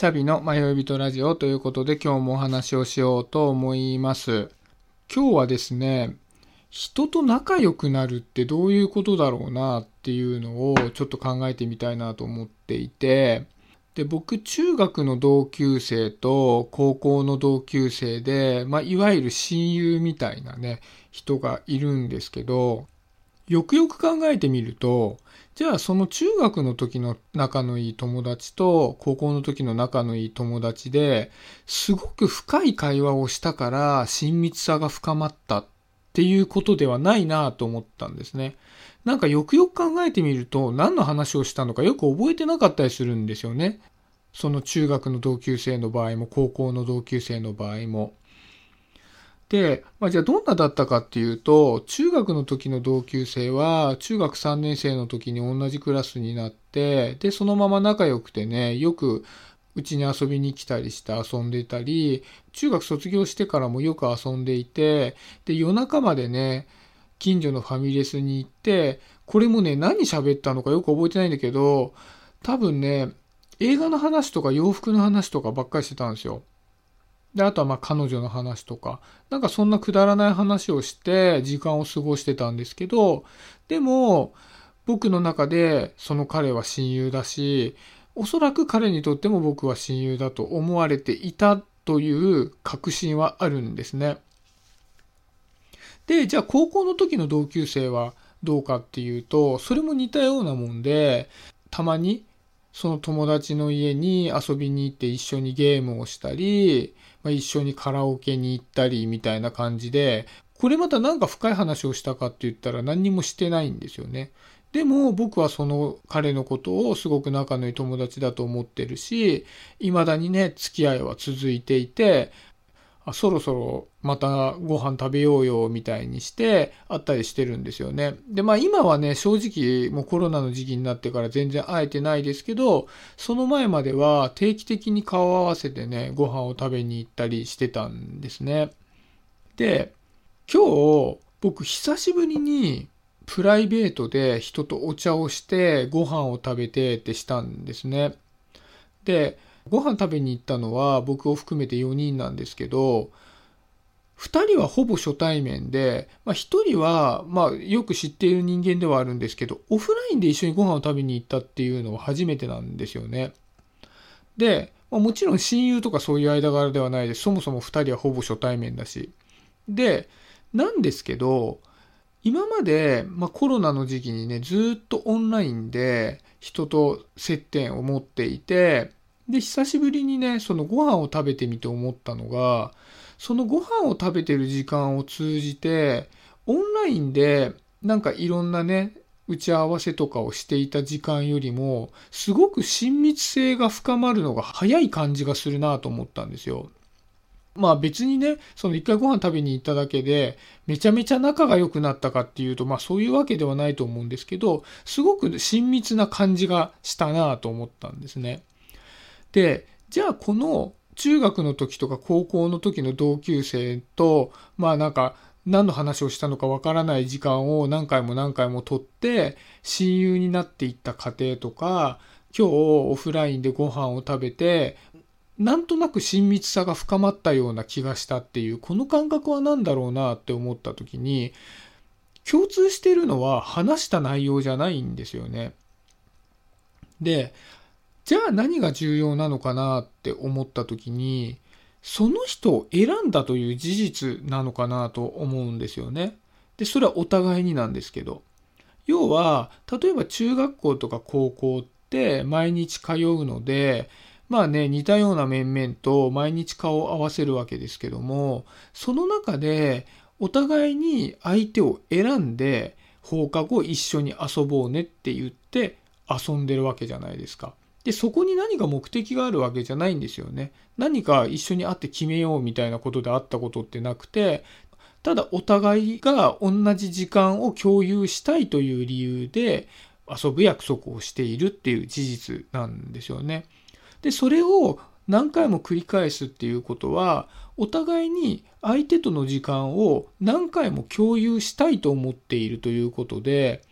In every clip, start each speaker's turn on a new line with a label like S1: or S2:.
S1: シャビの迷い人ラジオということで今日もお話をしようと思います。今日はですね、人と仲良くなるってどういうことだろうなっていうのをちょっと考えてみたいなと思っていて、で、僕、中学の同級生と高校の同級生で、まあ、いわゆる親友みたいなね、人がいるんですけど、よくよく考えてみると、じゃあその中学の時の仲のいい友達と高校の時の仲のいい友達ですごく深い会話をしたから親密さが深まったっていうことではないなと思ったんですね。なんかよくよく考えてみると何の話をしたのかよく覚えてなかったりするんですよね。その中学の同級生の場合も高校の同級生の場合も。で、まあ、じゃあどんなだったかっていうと、中学の時の同級生は、中学3年生の時に同じクラスになって、で、そのまま仲良くてね、よくうちに遊びに来たりして遊んでたり、中学卒業してからもよく遊んでいて、で、夜中までね、近所のファミレスに行って、これもね、何喋ったのかよく覚えてないんだけど、多分ね、映画の話とか洋服の話とかばっかりしてたんですよ。で、あとはまあ彼女の話とか、なんかそんなくだらない話をして時間を過ごしてたんですけど、でも僕の中でその彼は親友だし、おそらく彼にとっても僕は親友だと思われていたという確信はあるんですね。で、じゃあ高校の時の同級生はどうかっていうと、それも似たようなもんで、たまにその友達の家に遊びに行って一緒にゲームをしたり、まあ、一緒にカラオケに行ったりみたいな感じで、これまた何か深い話をしたかって言ったら何にもしてないんですよね。でも僕はその彼のことをすごく仲のいい友達だと思ってるし、未だにね、付き合いは続いていて、そろそろまたご飯食べようよみたいにしてあったりしてるんですよね。で、まあ今はね、正直もうコロナの時期になってから全然会えてないですけど、その前までは定期的に顔を合わせてね、ご飯を食べに行ったりしてたんですね。で、今日僕久しぶりにプライベートで人とお茶をしてご飯を食べてってしたんですね。で、ご飯食べに行ったのは僕を含めて4人なんですけど、2人はほぼ初対面で、まあ、1人は、まあ、よく知っている人間ではあるんですけど、オフラインで一緒にご飯を食べに行ったっていうのは初めてなんですよね。で、まあ、もちろん親友とかそういう間柄ではないです。そもそも2人はほぼ初対面だし。で、なんですけど、今まで、まあ、コロナの時期にね、ずっとオンラインで人と接点を持っていて、で、久しぶりにね、そのご飯を食べてみて思ったのが、そのご飯を食べてる時間を通じて、オンラインでなんかいろんなね、打ち合わせとかをしていた時間よりも、すごく親密性が深まるのが早い感じがするなと思ったんですよ。まあ別にね、その一回ご飯食べに行っただけで、めちゃめちゃ仲が良くなったかっていうと、まあそういうわけではないと思うんですけど、すごく親密な感じがしたなと思ったんですね。で、じゃあこの中学の時とか高校の時の同級生と、まあなんか何の話をしたのかわからない時間を何回も何回も取って親友になっていった過程とか、今日オフラインでご飯を食べて、なんとなく親密さが深まったような気がしたっていう、この感覚は何だろうなって思った時に、共通してるのは話した内容じゃないんですよね。で、じゃあ何が重要なのかなって思った時に、その人を選んだという事実なのかなと思うんですよね。で、それはお互いになんですけど。要は、例えば中学校とか高校って毎日通うので、まあね、似たような面々と毎日顔を合わせるわけですけども、その中でお互いに相手を選んで放課後一緒に遊ぼうねって言って遊んでるわけじゃないですか。で、そこに何か目的があるわけじゃないんですよね。何か一緒に会って決めようみたいなことであったことってなくて、ただお互いが同じ時間を共有したいという理由で遊ぶ約束をしているっていう事実なんですよね。で、それを何回も繰り返すっていうことは、お互いに相手との時間を何回も共有したいと思っているということで、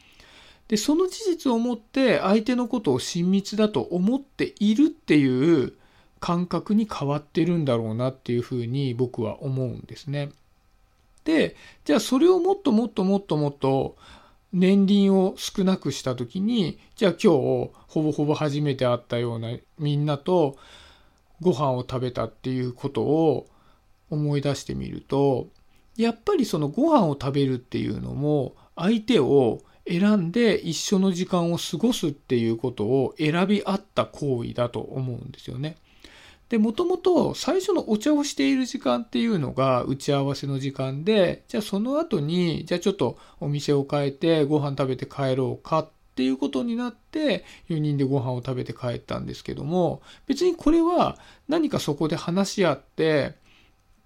S1: で、その事実をもって相手のことを親密だと思っているっていう感覚に変わってるんだろうなっていうふうに僕は思うんですね。で、じゃあそれをもっともっともっともっと年輪を少なくした時に、じゃあ今日ほぼほぼ初めて会ったようなみんなとご飯を食べたっていうことを思い出してみると、やっぱりそのご飯を食べるっていうのも相手を選んで一緒の時間を過ごすっていうことを選び合った行為だと思うんですよね。で、もともと最初のお茶をしている時間っていうのが打ち合わせの時間で、じゃあその後に、じゃあちょっとお店を変えてご飯食べて帰ろうかっていうことになって4人でご飯を食べて帰ったんですけども、別にこれは何かそこで話し合って、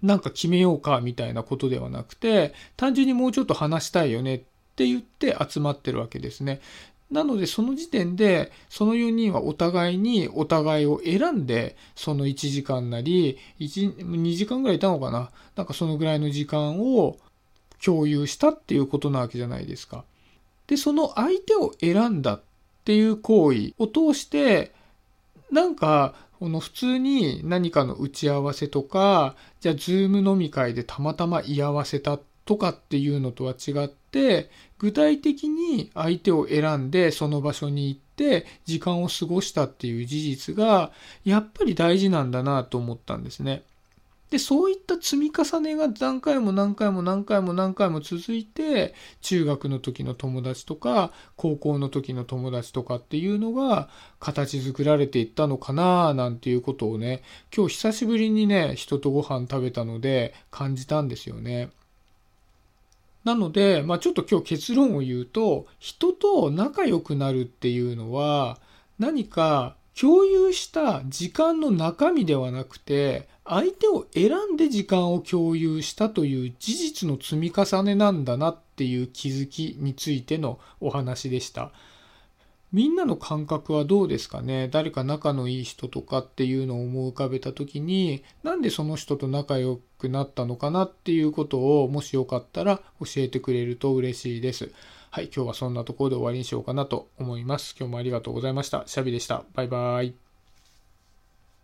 S1: なんか決めようかみたいなことではなくて、単純にもうちょっと話したいよねって言って集まってるわけですね。なのでその時点でその4人はお互いにお互いを選んでその1時間なり2時間ぐらいいたのかななんかそのぐらいの時間を共有したっていうことなわけじゃないですか。でその相手を選んだっていう行為を通してなんかこの普通に何かの打ち合わせとかじゃあズーム飲み会でたまたま居合わせたとかっていうのとは違って具体的に相手を選んでその場所に行って時間を過ごしたっていう事実がやっぱり大事なんだなと思ったんですね。で、そういった積み重ねが何回も何回も何回も何回も続いて、中学の時の友達とか、高校の時の友達とかっていうのが形作られていったのかななんていうことをね、今日久しぶりにね、人とご飯食べたので感じたんですよね。なので、まあ、ちょっと今日結論を言うと、人と仲良くなるっていうのは、何か共有した時間の中身ではなくて、相手を選んで時間を共有したという事実の積み重ねなんだなっていう気づきについてのお話でした。みんなの感覚はどうですかね？誰か仲のいい人とかっていうのを思い浮かべた時になんでその人と仲良くなったのかなっていうことをもしよかったら教えてくれると嬉しいです。はい、今日はそんなところで終わりにしようかなと思います。今日もありがとうございました。シャビでした。バイバーイ。